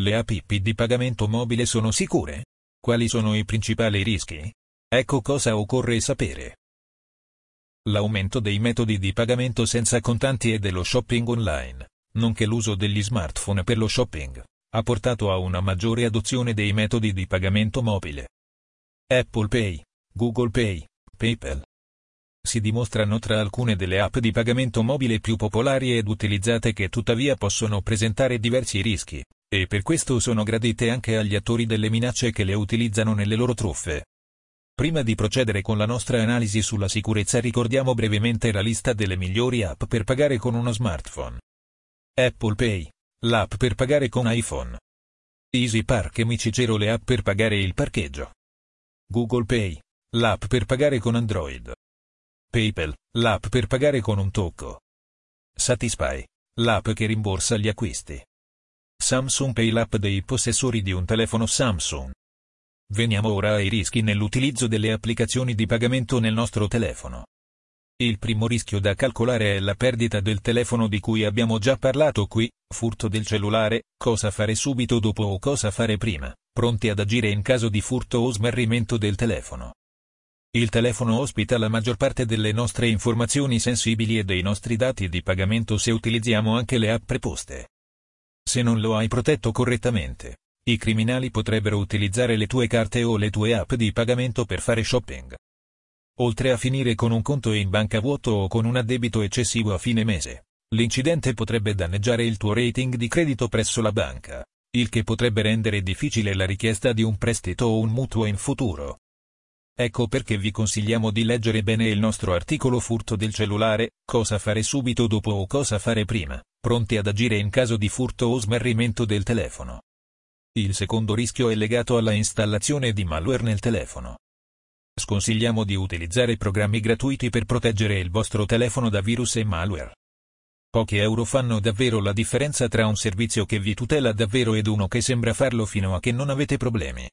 Le app di pagamento mobile sono sicure? Quali sono i principali rischi? Ecco cosa occorre sapere. L'aumento dei metodi di pagamento senza contanti e dello shopping online, nonché l'uso degli smartphone per lo shopping, ha portato a una maggiore adozione dei metodi di pagamento mobile. Apple Pay, Google Pay, PayPal. Si dimostrano tra alcune delle app di pagamento mobile più popolari ed utilizzate che tuttavia possono presentare diversi rischi, e per questo sono gradite anche agli attori delle minacce che le utilizzano nelle loro truffe. Prima di procedere con la nostra analisi sulla sicurezza ricordiamo brevemente la lista delle migliori app per pagare con uno smartphone. Apple Pay, l'app per pagare con iPhone. Easy Park e Micicero le app per pagare il parcheggio. Google Pay, l'app per pagare con Android. PayPal, l'app per pagare con un tocco. Satisfy, l'app che rimborsa gli acquisti. Samsung Pay l'app dei possessori di un telefono Samsung. Veniamo ora ai rischi nell'utilizzo delle applicazioni di pagamento nel nostro telefono. Il primo rischio da calcolare è la perdita del telefono di cui abbiamo già parlato qui, furto del cellulare, cosa fare subito dopo o cosa fare prima, pronti ad agire in caso di furto o smarrimento del telefono. Il telefono ospita la maggior parte delle nostre informazioni sensibili e dei nostri dati di pagamento se utilizziamo anche le app preposte. Se non lo hai protetto correttamente, i criminali potrebbero utilizzare le tue carte o le tue app di pagamento per fare shopping. Oltre a finire con un conto in banca vuoto o con un addebito eccessivo a fine mese, l'incidente potrebbe danneggiare il tuo rating di credito presso la banca, il che potrebbe rendere difficile la richiesta di un prestito o un mutuo in futuro. Ecco perché vi consigliamo di leggere bene il nostro articolo furto del cellulare, cosa fare subito dopo o cosa fare prima, pronti ad agire in caso di furto o smarrimento del telefono. Il secondo rischio è legato alla installazione di malware nel telefono. Sconsigliamo di utilizzare programmi gratuiti per proteggere il vostro telefono da virus e malware. Pochi euro fanno davvero la differenza tra un servizio che vi tutela davvero ed uno che sembra farlo fino a che non avete problemi.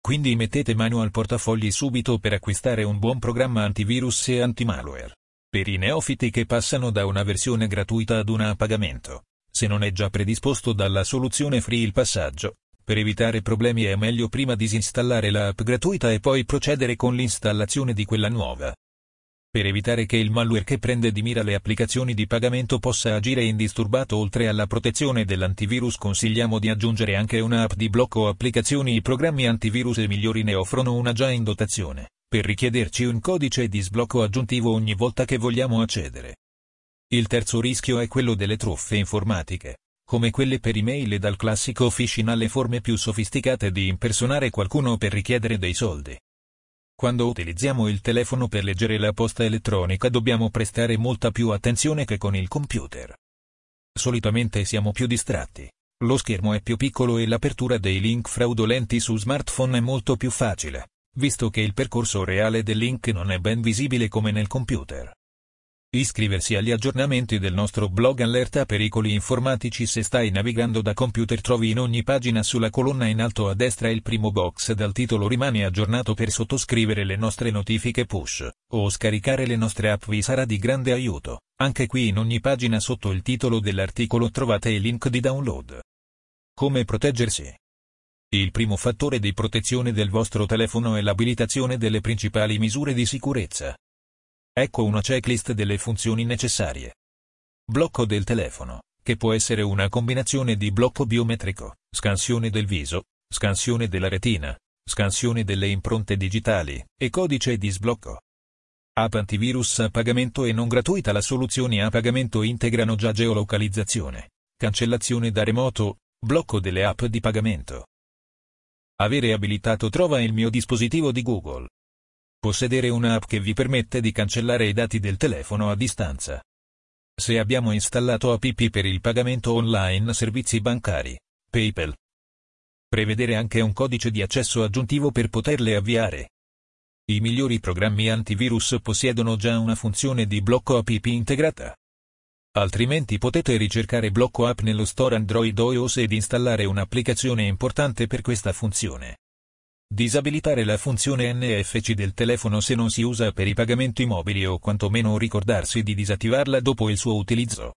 Quindi mettete mano al portafogli subito per acquistare un buon programma antivirus e antimalware. Per i neofiti che passano da una versione gratuita ad una a pagamento se non è già predisposto dalla soluzione free il passaggio. Per evitare problemi è meglio prima disinstallare l'app gratuita e poi procedere con l'installazione di quella nuova. Per evitare che il malware che prende di mira le applicazioni di pagamento possa agire indisturbato oltre alla protezione dell'antivirus consigliamo di aggiungere anche un'app di blocco applicazioni i programmi antivirus e migliori ne offrono una già in dotazione, per richiederci un codice di sblocco aggiuntivo ogni volta che vogliamo accedere. Il terzo rischio è quello delle truffe informatiche, come quelle per email e dal classico phishing alle forme più sofisticate di impersonare qualcuno per richiedere dei soldi. Quando utilizziamo il telefono per leggere la posta elettronica dobbiamo prestare molta più attenzione che con il computer. Solitamente siamo più distratti. Lo schermo è più piccolo e l'apertura dei link fraudolenti su smartphone è molto più facile, visto che il percorso reale del link non è ben visibile come nel computer. Iscriversi agli aggiornamenti del nostro blog Allerta Pericoli Informatici Se stai navigando da computer trovi in ogni pagina sulla colonna in alto a destra il primo box dal titolo Rimani aggiornato per sottoscrivere le nostre notifiche push, o scaricare le nostre app vi sarà di grande aiuto. Anche qui in ogni pagina sotto il titolo dell'articolo trovate il link di download. Come proteggersi? Il primo fattore di protezione del vostro telefono è l'abilitazione delle principali misure di sicurezza. Ecco una checklist delle funzioni necessarie. Blocco del telefono, che può essere una combinazione di blocco biometrico, scansione del viso, scansione della retina, scansione delle impronte digitali e codice di sblocco. App antivirus a pagamento e non gratuita La soluzioni a pagamento integrano già geolocalizzazione, cancellazione da remoto, blocco delle app di pagamento. Avere abilitato Trova il mio dispositivo di Google. Possedere un'app che vi permette di cancellare i dati del telefono a distanza. Se abbiamo installato app per il pagamento online servizi bancari, PayPal. Prevedere anche un codice di accesso aggiuntivo per poterle avviare. I migliori programmi antivirus possiedono già una funzione di blocco app integrata. Altrimenti potete ricercare blocco app nello store Android iOS ed installare un'applicazione importante per questa funzione. Disabilitare la funzione NFC del telefono se non si usa per i pagamenti mobili o quantomeno ricordarsi di disattivarla dopo il suo utilizzo.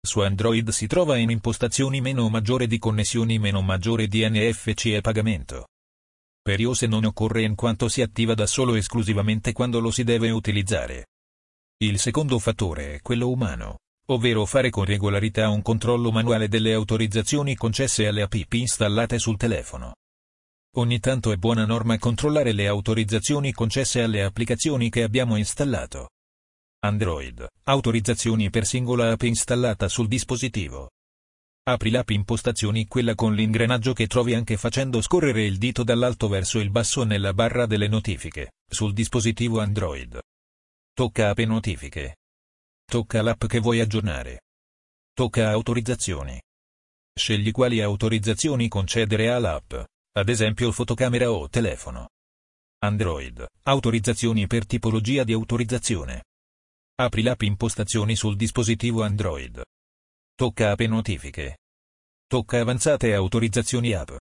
Su Android si trova in impostazioni meno maggiore di connessioni meno maggiore di NFC e pagamento. Per iOS non occorre in quanto si attiva da solo esclusivamente quando lo si deve utilizzare. Il secondo fattore è quello umano, ovvero fare con regolarità un controllo manuale delle autorizzazioni concesse alle app installate sul telefono. Ogni tanto è buona norma controllare le autorizzazioni concesse alle applicazioni che abbiamo installato. Android, autorizzazioni per singola app installata sul dispositivo. Apri l'app impostazioni quella con l'ingranaggio che trovi anche facendo scorrere il dito dall'alto verso il basso nella barra delle notifiche, sul dispositivo Android. Tocca app notifiche. Tocca l'app che vuoi aggiornare. Tocca autorizzazioni. Scegli quali autorizzazioni concedere all'app, ad esempio fotocamera o telefono. Android, autorizzazioni per tipologia di autorizzazione. Apri l'app impostazioni sul dispositivo Android. Tocca app notifiche. Tocca avanzate autorizzazioni app.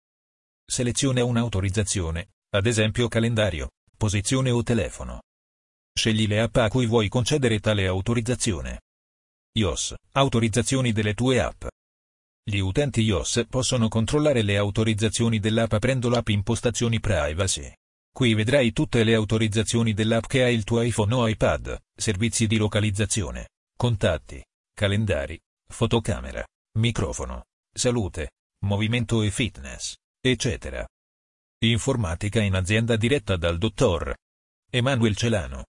Seleziona un'autorizzazione, ad esempio calendario, posizione o telefono. Scegli le app a cui vuoi concedere tale autorizzazione. iOS, autorizzazioni delle tue app. Gli utenti iOS possono controllare le autorizzazioni dell'app aprendo l'app impostazioni privacy. Qui vedrai tutte le autorizzazioni dell'app che ha il tuo iPhone o iPad, servizi di localizzazione, contatti, calendari, fotocamera, microfono, salute, movimento e fitness, eccetera. Informatica in azienda diretta dal dottor Emanuel Celano.